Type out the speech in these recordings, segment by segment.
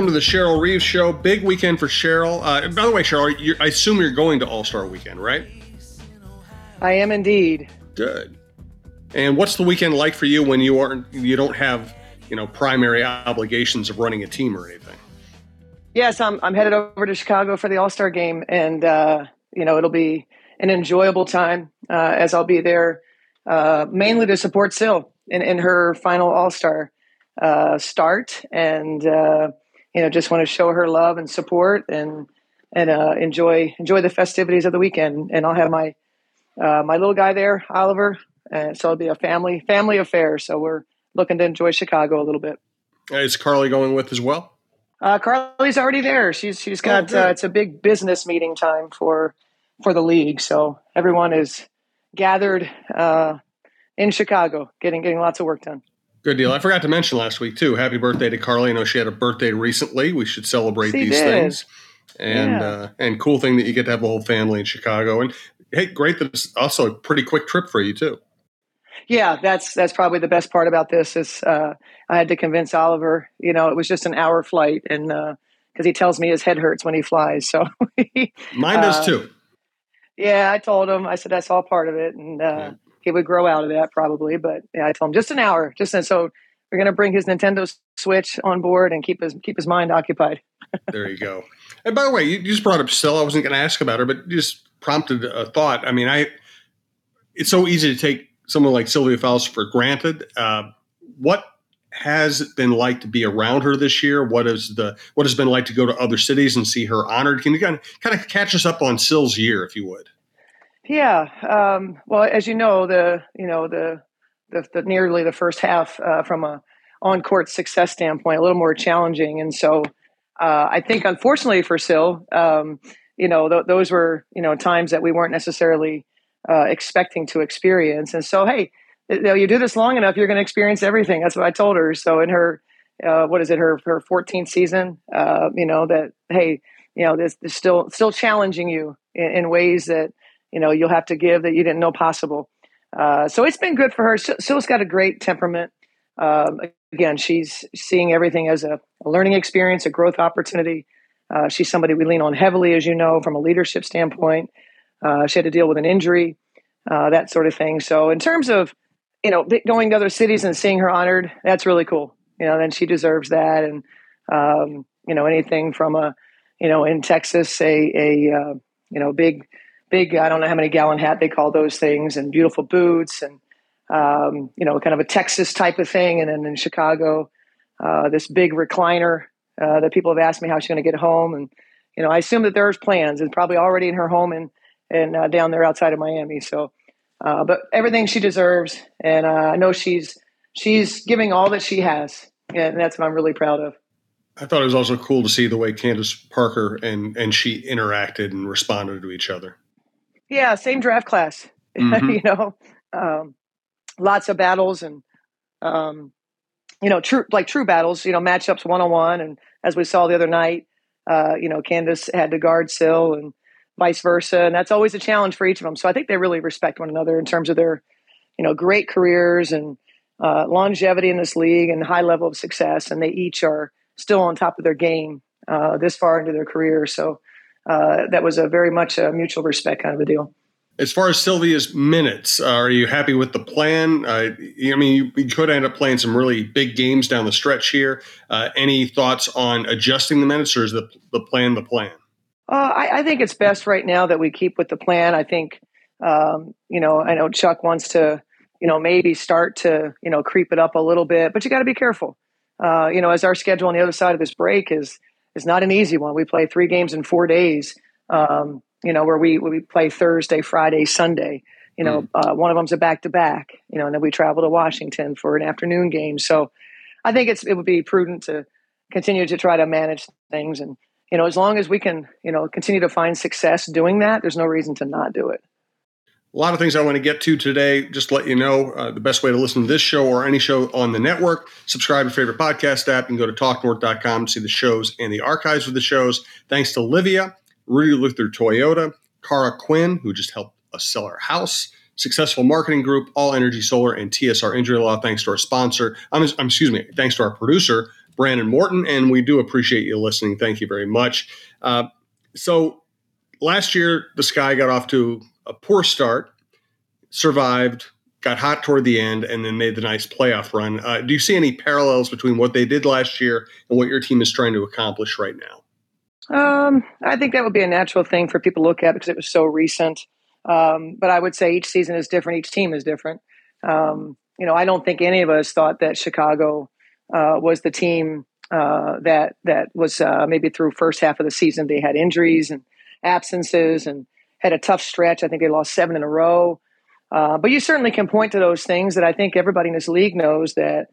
Welcome to the Cheryl Reeves Show. Big weekend for Cheryl. Uh, by the way, Cheryl, I assume you're going to All Star Weekend, right? I am indeed. Good. And what's the weekend like for you when you aren't you don't have you know primary obligations of running a team or anything? Yes, I'm I'm headed over to Chicago for the All Star game, and uh, you know it'll be an enjoyable time uh, as I'll be there uh, mainly to support Syl in, in her final All Star uh, start, and uh, you know just want to show her love and support and and uh, enjoy enjoy the festivities of the weekend. And I'll have my my little guy there, Oliver, and so it'll be a family family affair. So we're looking to enjoy Chicago a little bit. Is Carly going with as well? Uh, Carly's already there. She's she's got oh, uh, it's a big business meeting time for for the league, so everyone is gathered uh, in Chicago, getting getting lots of work done. Good deal. I forgot to mention last week too. Happy birthday to Carly. I know she had a birthday recently. We should celebrate she these did. things. And yeah. uh, and cool thing that you get to have a whole family in Chicago. And hey, great that it's also a pretty quick trip for you too. Yeah, that's that's probably the best part about this is uh, I had to convince Oliver. You know, it was just an hour flight, and because uh, he tells me his head hurts when he flies, so mine does uh, too. Yeah, I told him. I said that's all part of it, and uh, yeah. He would grow out of that probably. But yeah, I told him just an hour, just so we're going to bring his Nintendo Switch on board and keep his keep his mind occupied. there you go. And by the way, you just brought up Syl. I wasn't going to ask about her, but just prompted a thought. I mean, I it's so easy to take someone like Sylvia Fowles for granted. Uh, what has it been like to be around her this year? What is the what has been like to go to other cities and see her honored? Can you kind of, kind of catch us up on Syl's year, if you would? Yeah. Um, well, as you know, the you know the the, the nearly the first half uh, from a on court success standpoint a little more challenging, and so uh, I think unfortunately for Syl, um, you know th- those were you know times that we weren't necessarily uh, expecting to experience. And so, hey, you, know, you do this long enough, you're going to experience everything. That's what I told her. So in her, uh, what is it, her her 14th season, uh, you know that hey, you know this is still still challenging you in, in, ways that you know you'll have to give that you didn't know possible. Uh, so it's been good for her. Syl's got a great temperament. Um, again, she's seeing everything as a, a learning experience, a growth opportunity. Uh, she's somebody we lean on heavily, as you know, from a leadership standpoint. Uh, she had to deal with an injury, uh, that sort of thing. So in terms of you know going to other cities and seeing her honored, that's really cool. You know, then she deserves that, and um, you know anything from a you know in Texas a a uh, you know big big I don't know how many gallon hat they call those things, and beautiful boots, and um, you know kind of a Texas type of thing, and then in Chicago. Uh, this big recliner uh, that people have asked me how she's going to get home, and you know, I assume that there's plans. It's probably already in her home in and uh, down there outside of Miami. So, uh, but everything she deserves, and uh, I know she's she's giving all that she has, and that's what I'm really proud of. I thought it was also cool to see the way Candace Parker and and she interacted and responded to each other. Yeah, same draft class. Mm-hmm. you know, um, lots of battles and um, you know, true like true battles. You know, matchups one on one, and as we saw the other night, uh, you know, Candace had to guard Syl and vice versa. And that's always a challenge for each of them. So I think they really respect one another in terms of their, you know, great careers and uh, longevity in this league and high level of success. And they each are still on top of their game uh, this far into their career. So uh, that was a very much a mutual respect kind of a deal. As far as Sylvia's minutes, uh, are you happy with the plan? Uh, I mean, you, could end up playing some really big games down the stretch here. Uh, any thoughts on adjusting the minutes, or is the, the plan the plan? Uh, I, I, think it's best right now that we keep with the plan. I think, um, you know, I know Chuck wants to, you know, maybe start to, you know, creep it up a little bit, but you got to be careful. Uh, you know, as our schedule on the other side of this break is is not an easy one. We play three games in four days. Um, you know, where we we play Thursday, Friday, Sunday. You know, mm. uh, one of them's a back to back. You know, and then we travel to Washington for an afternoon game. So, I think it's it would be prudent to continue to try to manage things and you know, as long as we can, you know, continue to find success doing that, there's no reason to not do it. A lot of things I want to get to today. Just to let you know uh, the best way to listen to this show or any show on the network. Subscribe to your favorite podcast app and go to talknorth.com to see the shows and the archives of the shows. Thanks to Livea, Rudy Luther Toyota, Cara Quinn, who just helped us sell our house, Successful Marketing Group, All Energy Solar, and TSR Injury Law. Thanks to our sponsor. I'm, I'm excuse me. Thanks to our producer, Brandon Morton, and we do appreciate you listening. Thank you very much. Uh, so, last year, the Sky got off to a poor start, survived, got hot toward the end, and then made the nice playoff run. Uh, do you see any parallels between what they did last year and what your team is trying to accomplish right now? Um, I think that would be a natural thing for people to look at because it was so recent. Um, but I would say each season is different. Each team is different. Um, you know, I don't think any of us thought that Chicago uh, was the team uh, that that was uh, maybe through first half of the season they had injuries and absences and had a tough stretch. I think they lost seven in a row. Uh, but you certainly can point to those things that I think everybody in this league knows that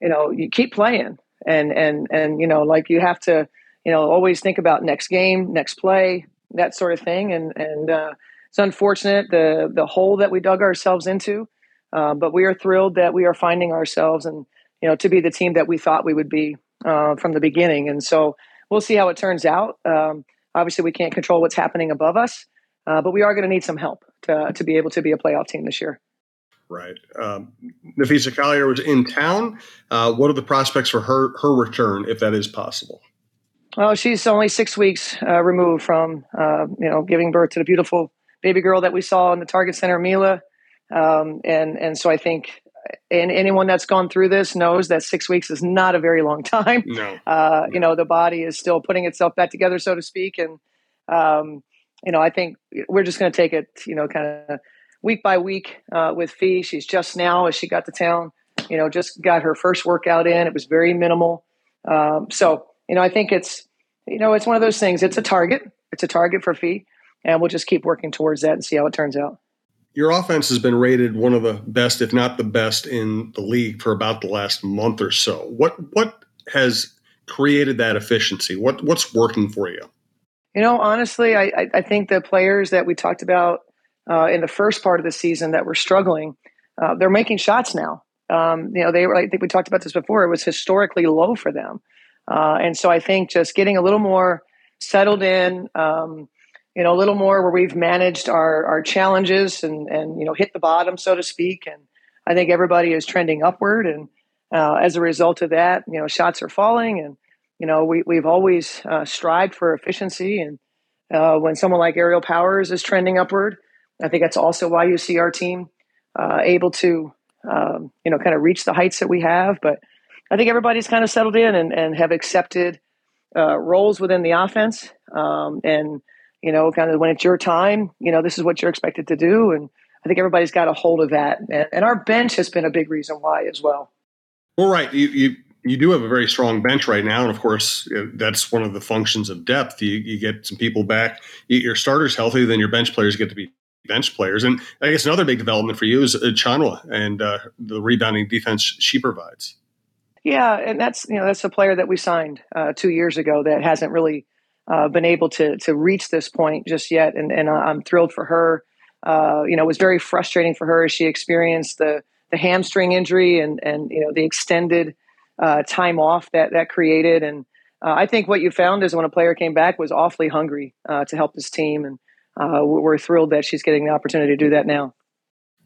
you know you keep playing and and and you know like you have to you know always think about next game, next play, that sort of thing. And and uh, it's unfortunate the the hole that we dug ourselves into, uh, but we are thrilled that we are finding ourselves and you know to be the team that we thought we would be uh, from the beginning. And so we'll see how it turns out. Um, obviously, we can't control what's happening above us, uh, but we are going to need some help to, to be able to be a playoff team this year. Right. Um, Napheesa Collier was in town. Uh, what are the prospects for her her return, if that is possible? Well, she's only six weeks uh, removed from uh, you know giving birth to the beautiful baby girl that we saw in the Target Center, Mila, um, and and so I think and anyone that's gone through this knows that six weeks is not a very long time. No. Uh, you know, the body is still putting itself back together, so to speak, and um, you know, I think we're just going to take it, you know, kind of week by week uh, with Phee. She's just now, as she got to town, you know, just got her first workout in. It was very minimal. Um, so, you know, I think it's, you know, it's one of those things. It's a target. It's a target for Phee, and we'll just keep working towards that and see how it turns out. Your offense has been rated one of the best, if not the best, in the league for about the last month or so. What what has created that efficiency? What what's working for you? You know, honestly, I, I think the players that we talked about uh, in the first part of the season that were struggling, uh, they're making shots now. Um, you know, they were, I think we talked about this before, it was historically low for them. Uh, and so I think just getting a little more settled in, um, you know, a little more where we've managed our, our challenges and, and, you know, hit the bottom, so to speak. And I think everybody is trending upward. And uh, as a result of that, you know, shots are falling and you know, we, we've always uh, strived for efficiency. And uh, when someone like Aerial Powers is trending upward, I think that's also why you see our team uh, able to, um, you know, kind of reach the heights that we have. But I think everybody's kind of settled in and, and have accepted uh, roles within the offense. Um, and, you know, kind of when it's your time, you know, this is what you're expected to do. And I think everybody's got a hold of that. And, and our bench has been a big reason why as well. Well, right. You, you you do have a very strong bench right now, and of course, that's one of the functions of depth. You, you get some people back, you your starters healthy, then your bench players get to be bench players. And I guess another big development for you is uh, Achonwa and uh, the rebounding defense she provides. Yeah, and that's you know that's a player that we signed uh, two years ago that hasn't really uh, been able to to reach this point just yet, and and I'm thrilled for her. Uh, you know, it was very frustrating for her as she experienced the the hamstring injury and and you know the extended uh, time off that that created. And uh, I think what you found is when a player came back was awfully hungry uh, to help this team, and uh, we're thrilled that she's getting the opportunity to do that now.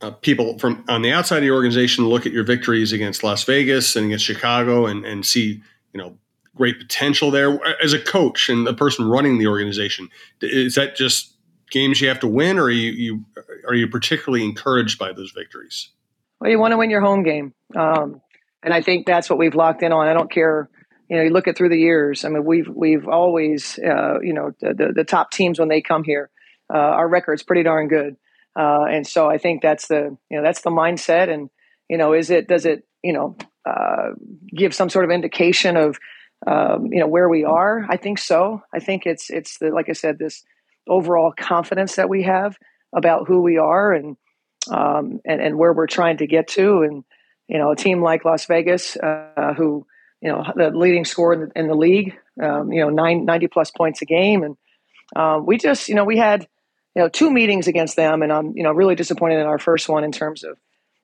Uh, people from on the outside of the organization look at your victories against Las Vegas and against Chicago and, and see you know great potential there. As a coach and the person running the organization, is that just games you have to win, or are you, you are you particularly encouraged by those victories? Well, you want to win your home game. Um, and I think that's what we've locked in on. I don't care. You know, you look at through the years. I mean, we've we've always, uh, you know, the, the, top teams when they come here, uh, our record's pretty darn good. Uh, and so I think that's the you know that's the mindset. And you know, is it does it you know uh, give some sort of indication of um, you know where we are? I think so. I think it's it's the like I said this overall confidence that we have about who we are and um, and and where we're trying to get to and you know, a team like Las Vegas, uh, who, you know, the leading scorer in the, in the league, um, you know, nine, 90 plus points a game. And um, we just, you know, we had, you know, two meetings against them. And I'm, you know, really disappointed in our first one in terms of,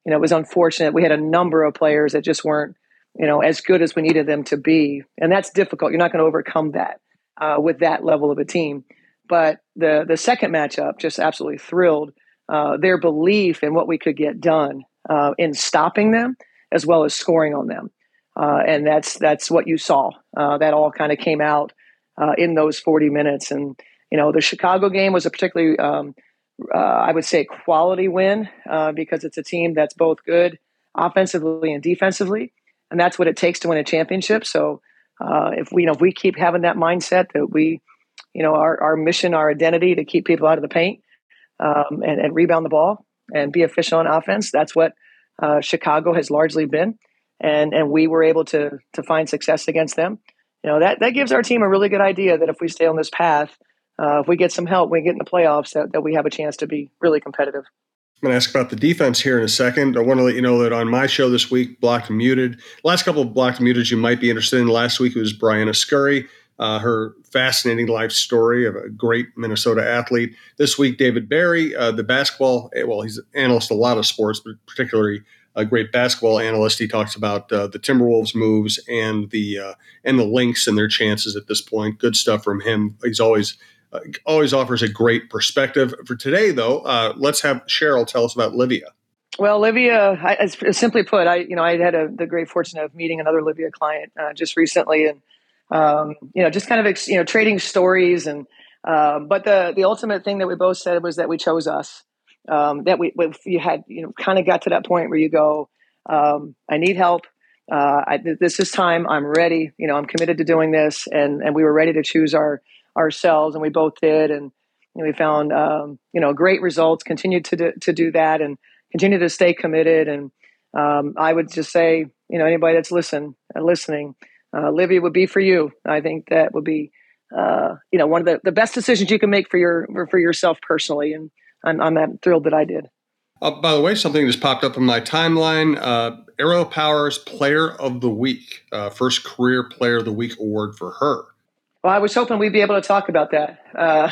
you know, it was unfortunate. We had a number of players that just weren't, you know, as good as we needed them to be. And that's difficult. You're not going to overcome that uh, with that level of a team. But the, the second matchup, just absolutely thrilled. Uh, their belief in what we could get done uh, in stopping them as well as scoring on them. uh, and that's that's what you saw. Uh, that all kind of came out uh, in those 40 minutes. And you know, the Chicago game was a particularly, um, uh, I would say, quality win uh, because it's a team that's both good offensively and defensively, and that's what it takes to win a championship. So if we, you know, if we keep having that mindset that we, you know, our, our mission, our identity to keep people out of the paint um, and, and rebound the ball and be efficient on offense, that's what Chicago has largely been and and we were able to to find success against them. You know that that gives our team a really good idea that if we stay on this path, uh, if we get some help, we get in the playoffs, that, that we have a chance to be really competitive. I'm going to ask about the defense here in a second. I want to let you know that on my show this week, Blocked and Muted, last couple of Blocked and Muted you might be interested in. Last week it was Briana Scurry, uh, her fascinating life story of a great Minnesota athlete. This week, David Berri, uh, the basketball, well, he's an analyst a lot of sports, but particularly a great basketball analyst. He talks about uh, the Timberwolves moves and the uh, and the Lynx and their chances at this point. Good stuff from him. He's always uh, always offers a great perspective. For today, though, uh, let's have Cheryl tell us about Livea. Well, Livea, I, as, simply put, I you know I had a, the great fortune of meeting another Livea client just recently, and um, you know just kind of you know trading stories and. Um, but the the ultimate thing that we both said was that we chose us. Um, that we you had you know kind of got to that point where you go um, i need help. Uh, I, this is time. I'm ready. You know i'm committed to doing this. And and we were ready to choose our ourselves and we both did. And you know, we found um, you know great results continued to do, to do that and continue to stay committed. And um, i would just say you know anybody that's listen uh, listening uh, livea would be for you i think that would be uh, you know one of the, the best decisions you can make for your for yourself personally and I'm, I'm thrilled that I did. Uh, by the way, something just popped up in my timeline. Uh, Aerial Powers Player of the Week, uh, first Career Player of the Week award for her. Well, I was hoping we'd be able to talk about that. Uh,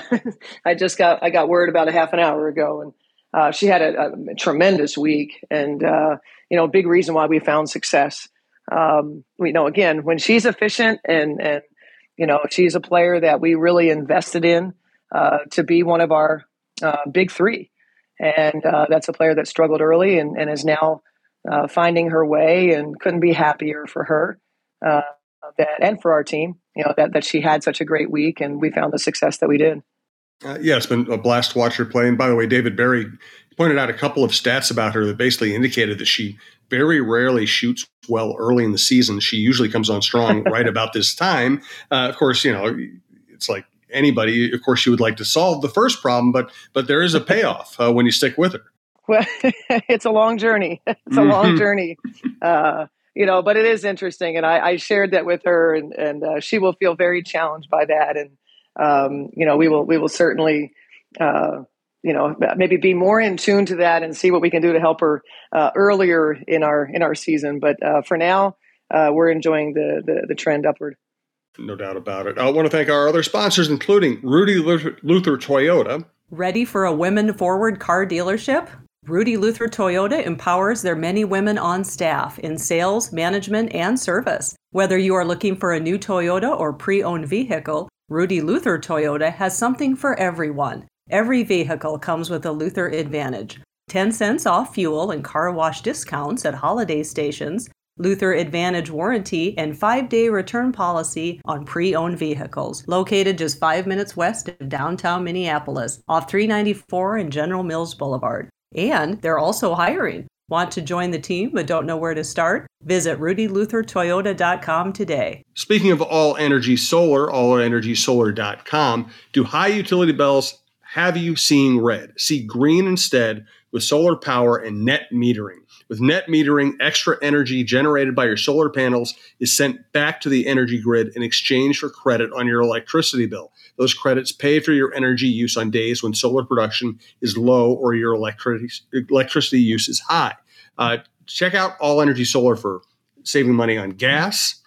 I just got I got word about a half an hour ago, and uh, she had a, a, tremendous week, and uh, you know, big reason why we found success. Um, we know again when she's efficient and and you know she's a player that we really invested in to be one of our uh, big three. And uh, that's a player that struggled early and, and is now uh, finding her way and couldn't be happier for her uh, that, and for our team, you know, that, that she had such a great week and we found the success that we did. Uh, yeah, it's been a blast to watch her play. And by the way, David Berri pointed out a couple of stats about her that basically indicated that she very rarely shoots well early in the season. She usually comes on strong right about this time. Uh, of course, you know, it's like anybody, of course, you would like to solve the first problem, but but there is a payoff uh, when you stick with her. Well, it's a long journey. It's a long mm-hmm. journey, uh, you know. But it is interesting, and I, I shared that with her, and and uh, she will feel very challenged by that, and um, you know, we will we will certainly. Uh, you know, maybe be more in tune to that and see what we can do to help her uh, earlier in our in our season. But uh, for now, we're enjoying the, the the trend upward. No doubt about it. I want to thank our other sponsors, including Rudy Luther, Luther Toyota. Ready for a women forward car dealership? Rudy Luther Toyota empowers their many women on staff in sales, management, and service. Whether you are looking for a new Toyota or pre owned vehicle, Rudy Luther Toyota has something for everyone. Every vehicle comes with a Luther Advantage 10 cents off fuel and car wash discounts at holiday stations, Luther Advantage warranty, and five day return policy on pre owned vehicles. Located just five minutes west of downtown Minneapolis, off 394 and General Mills Boulevard. And they're also hiring. Want to join the team but don't know where to start? Visit rudyluthertoyota.com today. Speaking of all energy solar, allenergysolar.com, do high utility bills have you seeing red? See green instead with solar power and net metering. With net metering, extra energy generated by your solar panels is sent back to the energy grid in exchange for credit on your electricity bill. Those credits pay for your energy use on days when solar production is low or your electricity use is high. Uh, check out All Energy Solar for saving money on gas,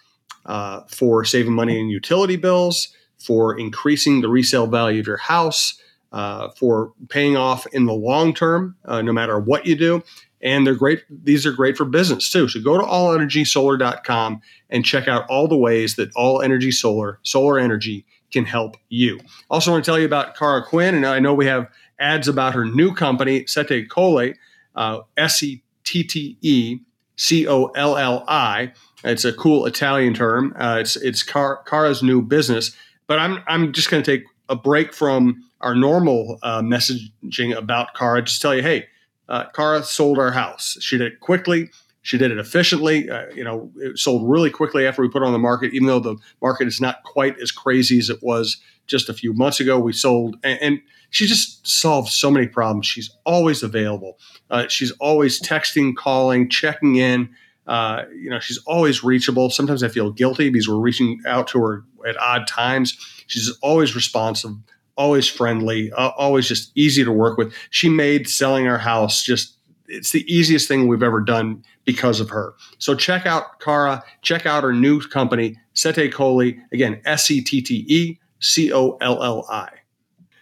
uh, for saving money in utility bills, for increasing the resale value of your house, uh, for paying off in the long term, uh, no matter what you do and they're great. These are great for business too. So go to allenergysolar.com and check out all the ways that All Energy Solar, solar energy, can help you. Also, want to tell you about Cara Quinn, and I know we have ads about her new company, Sette Colli, uh, S E T T E C O L L I. It's a cool Italian term. Uh, it's it's Car- Cara's new business. But I'm I'm just going to take a break from our normal uh, messaging about Cara. Just tell you, hey, uh, Cara sold our house. She did it quickly. She did it efficiently. Uh, you know, it sold really quickly after we put it on the market. Even though the market is not quite as crazy as it was just a few months ago, we sold and, and she just solves so many problems. She's always available. Uh, she's always texting, calling, checking in. Uh, you know, she's always reachable. Sometimes I feel guilty because we're reaching out to her at odd times. She's always responsive, always friendly, uh, always just easy to work with. She made selling our house just it's the easiest thing we've ever done because of her. So check out Cara, check out her new company, Sette Colli, again, S E T T E C O L L I.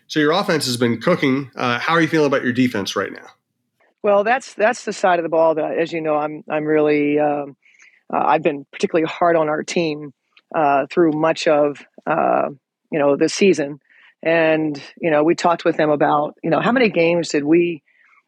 So your offense has been cooking. Uh, how are you feeling about your defense right now? Well, that's that's the side of the ball that, as you know, I'm I'm really um, uh, I've been particularly hard on our team uh, through much of uh, you know the season, and you know we talked with them about you know how many games did we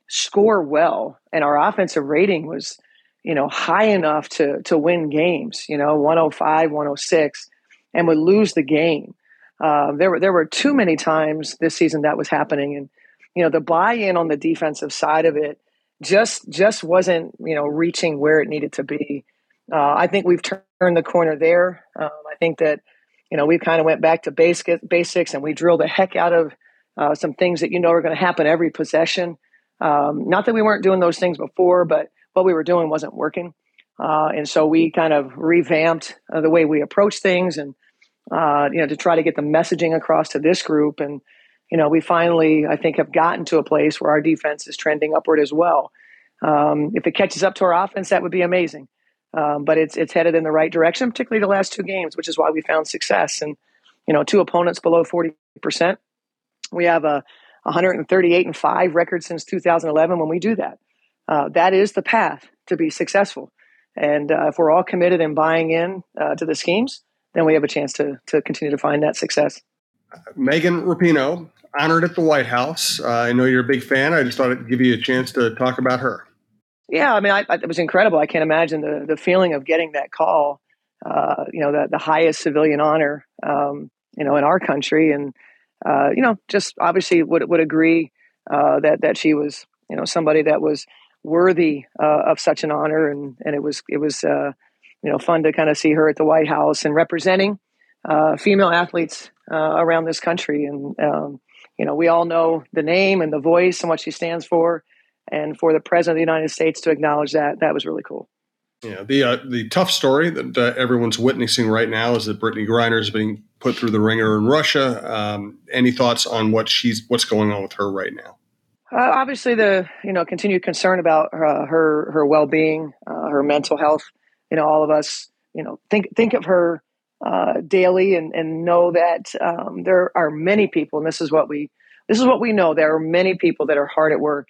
score well, and our offensive rating was you know high enough to to win games, you know 105, 106, and would lose the game. Uh, there were there were too many times this season that was happening, and you know the buy-in on the defensive side of it just just wasn't you know reaching where it needed to be. Uh, I think we've turned the corner there. Um, I think that you know we kind of went back to basic, basics and we drilled the heck out of uh, some things that you know are going to happen every possession. Um, not that we weren't doing those things before, but what we were doing wasn't working. Uh, and so we kind of revamped uh, the way we approach things and uh, you know to try to get the messaging across to this group and you know, we finally, I think, have gotten to a place where our defense is trending upward as well. Um, if it catches up to our offense, that would be amazing. Um, but it's it's headed in the right direction, particularly the last two games, which is why we found success. And you know, two opponents below forty percent. We have a 138 and five record since 2011. When we do that, uh, that is the path to be successful. And uh, if we're all committed and buying in uh, to the schemes, then we have a chance to to continue to find that success. Megan Rapinoe, honored at the White House. Uh, I know you're a big fan. I just thought I'd give you a chance to talk about her. Yeah, I mean, I, I, it was incredible. I can't imagine the the feeling of getting that call. Uh, you know, the the highest civilian honor, um, you know, in our country, and uh, you know, just obviously would would agree uh, that that she was, you know, somebody that was worthy uh, of such an honor, and and it was it was uh, you know fun to kind of see her at the White House and representing female athletes around this country, and um, you know, we all know the name and the voice and what she stands for. And for the president of the United States to acknowledge that, that was really cool. Yeah, the uh, the tough story that uh, everyone's witnessing right now is that Brittney Griner is being put through the ringer in Russia. Um, any thoughts on what she's what's going on with her right now? Uh, obviously, the you know continued concern about uh, her her well being, uh, her mental health. You know, all of us you know think think of her uh, daily and, and know that um, there are many people, and this is what we this is what we know. There are many people that are hard at work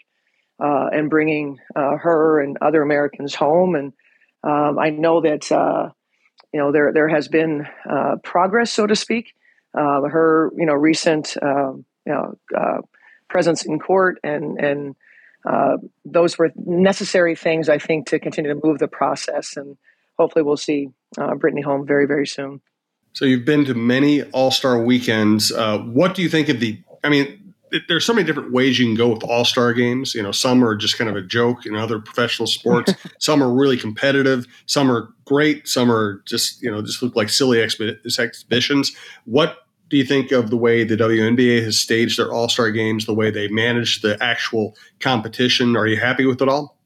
uh, and bringing uh, her and other Americans home. And um, I know that uh, you know there there has been uh, progress, so to speak. Uh, her you know recent um, you know presence in court and and those were necessary things I think to continue to move the process and hopefully we'll see uh, Brittney home very, very soon. So you've been to many All Star weekends. Uh, what do you think of the? I mean, there's so many different ways you can go with All Star games. You know, some are just kind of a joke in other professional sports. some are really competitive. Some are great. Some are just you know just look like silly exhibitions. What do you think of the way the WNBA has staged their All Star games? The way they manage the actual competition? Are you happy with it all?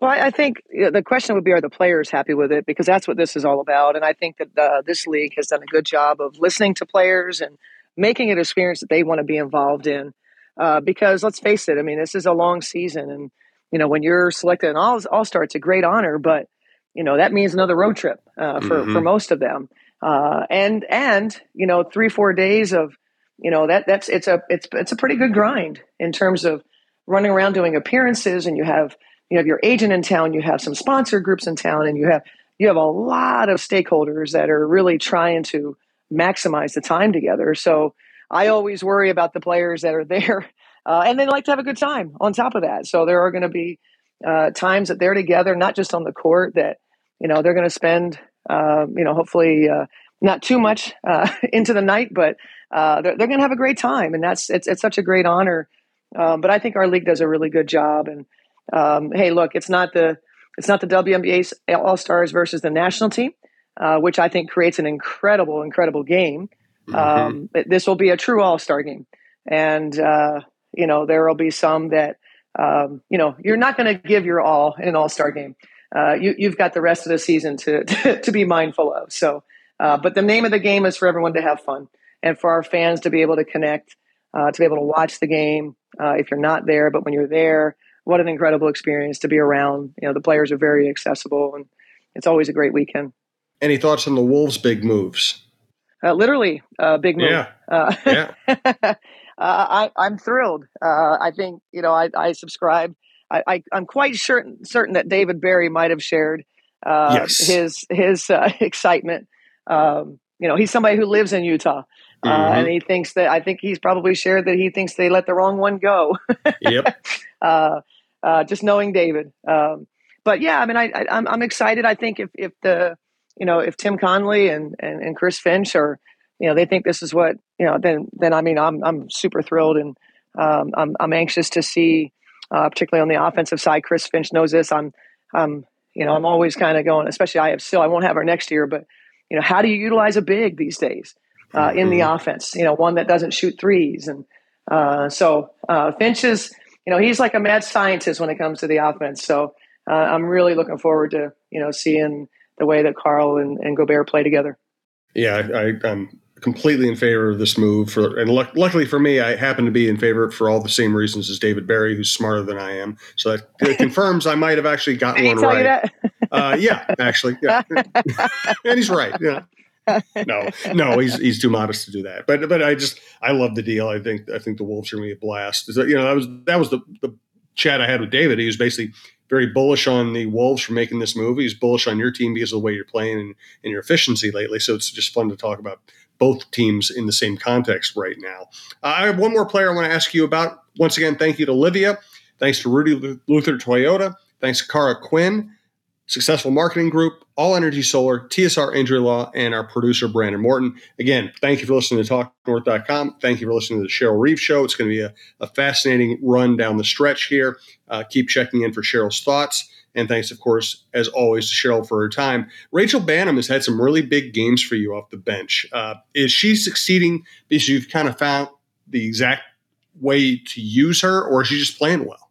Well, I think the question would be: Are the players happy with it? Because that's what this is all about. And I think that uh, this league has done a good job of listening to players and making it an experience that they want to be involved in. Uh, because let's face it, I mean, this is a long season, and you know, when you're selected an all all star, it's a great honor, but you know that means another road trip uh, for mm-hmm. for most of them. Uh, and and you know, three four days of you know that that's it's a it's it's a pretty good grind in terms of running around doing appearances, and you have you have your agent in town, you have some sponsor groups in town, and you have you have a lot of stakeholders that are really trying to maximize the time together. So I always worry about the players that are there, uh, and they like to have a good time on top of that. So there are going to be uh, times that they're together, not just on the court, that you know they're going to spend, uh, you know, hopefully uh, not too much uh, into the night, but uh, they're, they're going to have a great time, and that's it's it's such a great honor. Um, but I think our league does a really good job. And um, hey, look, it's not the it's not the WNBA All Stars versus the national team, uh, which I think creates an incredible, incredible game. Mm-hmm. Um, this will be a true All Star game, and you know there will be some that um, you know, you're not going to give your all in an all star game. Uh, you, have got the rest of the season to, to, to be mindful of. So, uh, but the name of the game is for everyone to have fun and for our fans to be able to connect, uh, to be able to watch the game uh, if you're not there. But when you're there, what an incredible experience to be around. You know, the players are very accessible and it's always a great weekend. Any thoughts on the Wolves' big moves? Uh, literally, uh, big move. Yeah. yeah. uh, I, am thrilled. Uh, I think you know I, I subscribe. I, am quite certain certain that David Berri might have shared uh, yes. his his uh, excitement. Um, you know, he's somebody who lives in Utah, uh, mm-hmm. and he thinks that I think he's probably shared that he thinks they let the wrong one go. yep. Uh, just knowing David, um, but yeah, I mean, I, I I'm, I'm excited. I think if if the you know if Tim Connelly and, and, and Chris Finch are you know they think this is what you know then then I mean I'm I'm super thrilled and um, I'm I'm anxious to see uh, particularly on the offensive side Chris Finch knows this. I'm I'm you know I'm always kind of going especially I have still I won't have her next year but you know how do you utilize a big these days uh, in the mm-hmm. offense? You know one that doesn't shoot threes and uh, so uh, Finch is you know he's like a mad scientist when it comes to the offense. So uh, I'm really looking forward to you know seeing the way that Karl and, and Gobert play together. Yeah, I, I'm completely in favor of this move. For and l- luckily for me, I happen to be in favor for all the same reasons as David Berri, who's smarter than I am. So that confirms I might have actually got one right. uh, yeah, actually, yeah, and he's right. Yeah. no, no, he's he's too modest to do that. But but I just I love the deal. I think I think the Wolves are going to be a blast. That, you know that was that was the the chat I had with David. He was basically very bullish on the Wolves for making this move. He's bullish on your team because of the way you're playing and, and your efficiency lately. So it's just fun to talk about both teams in the same context right now. Uh, I have one more player I want to ask you about. Once again, thank you to Livea. Thanks to Rudy Luther Toyota. Thanks to Cara Quinn, Successful Marketing Group, All Energy Solar, TSR Injury Law, and our producer, Brandon Morton. Again, thank you for listening to TalkNorth.com. Thank you for listening to the Cheryl Reeve Show. It's going to be a, a fascinating run down the stretch here. Uh, keep checking in for Cheryl's thoughts. And thanks, of course, as always, to Cheryl for her time. Rachel Banham has had some really big games for you off the bench. Uh, is she succeeding because you've kind of found the exact way to use her, or is she just playing well?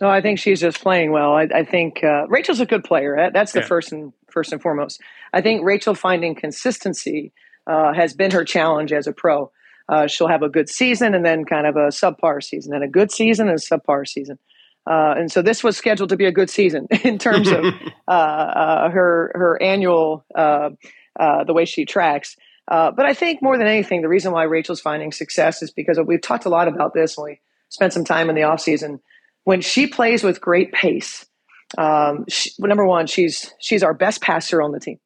No, I think she's just playing well. I, I think uh, Rachel's a good player. That's the yeah. first and first and foremost. I think Rachel finding consistency uh, has been her challenge as a pro. Uh, she'll have a good season and then kind of a subpar season, and a good season and a subpar season. Uh, and so this was scheduled to be a good season in terms of uh, uh, her her annual uh, uh, the way she tracks. Uh, but I think more than anything, the reason why Rachel's finding success is because we've talked a lot about this when we spent some time in the off season. When she plays with great pace, um, she, number one, she's she's our best passer on the team.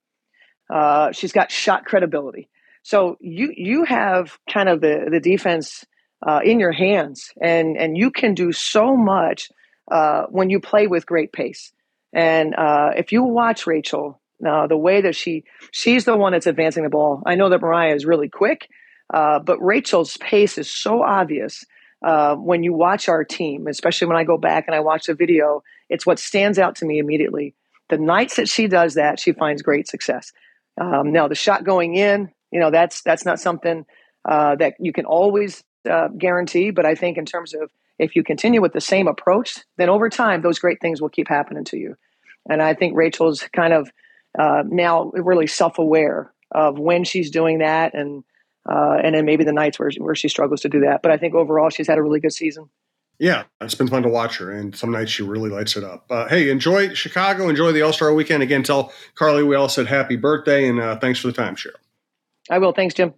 she's got shot credibility. So you you have kind of the the defense in your hands, and and you can do so much uh, when you play with great pace. And uh, if you watch Rachel, uh, the way that she she's the one that's advancing the ball. I know that Moriah is really quick, uh, but Rachel's pace is so obvious uh, when you watch our team, especially when I go back and I watch the video. It's what stands out to me immediately. The nights that she does that, she finds great success. Um, now, the shot going in, you know, that's that's not something uh, that you can always guarantee. But I think in terms of if you continue with the same approach, then over time, those great things will keep happening to you. And I think Rachel's kind of uh, now really self aware of when she's doing that and uh, and then maybe the nights where, where she struggles to do that. But I think overall, she's had a really good season. Yeah, it's been fun to watch her, and some nights she really lights it up. Uh, hey, enjoy Chicago, enjoy the All Star weekend. Again, tell Carly we all said happy birthday, and uh, thanks for the time, Cheryl. I will. Thanks, Jim.